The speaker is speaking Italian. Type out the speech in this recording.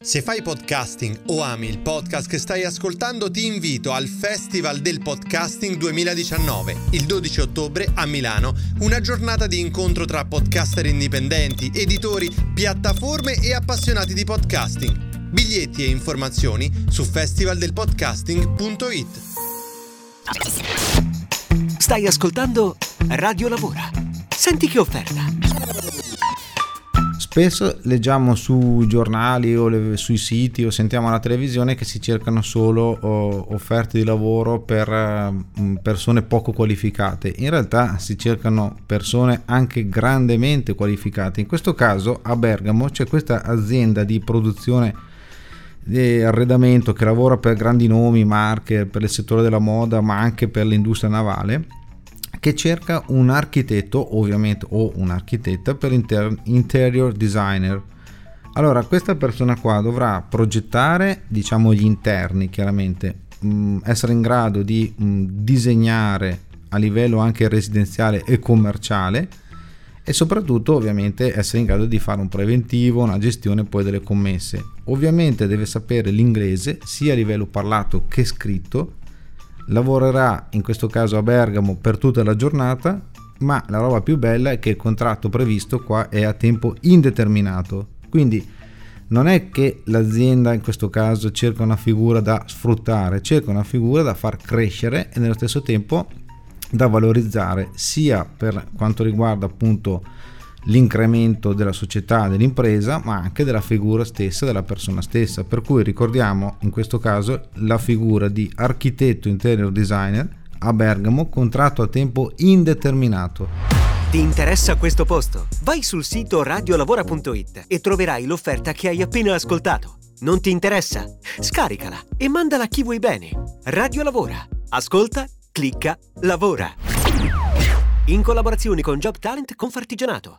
Se fai podcasting o ami il podcast che stai ascoltando, ti invito al Festival del Podcasting 2019, il 12 ottobre a Milano, una giornata di incontro tra podcaster indipendenti, editori, piattaforme e appassionati di podcasting. Biglietti e informazioni su festivaldelpodcasting.it. Stai ascoltando Radio Lavora. Senti che offerta. Spesso leggiamo sui giornali o le, sui siti o sentiamo alla televisione che si cercano solo oh, offerte di lavoro per uh, persone poco qualificate. In realtà si cercano persone anche grandemente qualificate. In questo caso a Bergamo c'è questa azienda di produzione di arredamento che lavora per grandi nomi, marche, per il settore della moda, ma anche per l'industria navale che cerca un architetto ovviamente o un'architetta per inter- interior designer allora questa persona qua dovrà progettare diciamo gli interni chiaramente mh, mm, essere in grado di mh, mm, disegnare a livello anche residenziale e commerciale e soprattutto ovviamente essere in grado di fare un preventivo, una gestione poi delle commesse. Ovviamente deve sapere l'inglese sia a livello parlato che scritto lavorerà in questo caso a Bergamo per tutta la giornata, ma la roba più bella è che il contratto previsto qua è a tempo indeterminato. Quindi non è che l'azienda in questo caso cerca una figura da sfruttare, cerca una figura da far crescere e nello stesso tempo da valorizzare sia per quanto riguarda appunto l'incremento della società, dell'impresa, ma anche della figura stessa, della persona stessa. Per cui ricordiamo in questo caso la figura di architetto interior designer a Bergamo, contratto a tempo indeterminato. Ti interessa questo posto? Vai sul sito radiolavora.it e troverai l'offerta che hai appena ascoltato. Non ti interessa? Scaricala e mandala a chi vuoi bene. Radio Lavora. Ascolta, clicca, lavora. In collaborazione con Job Talent Confartigianato.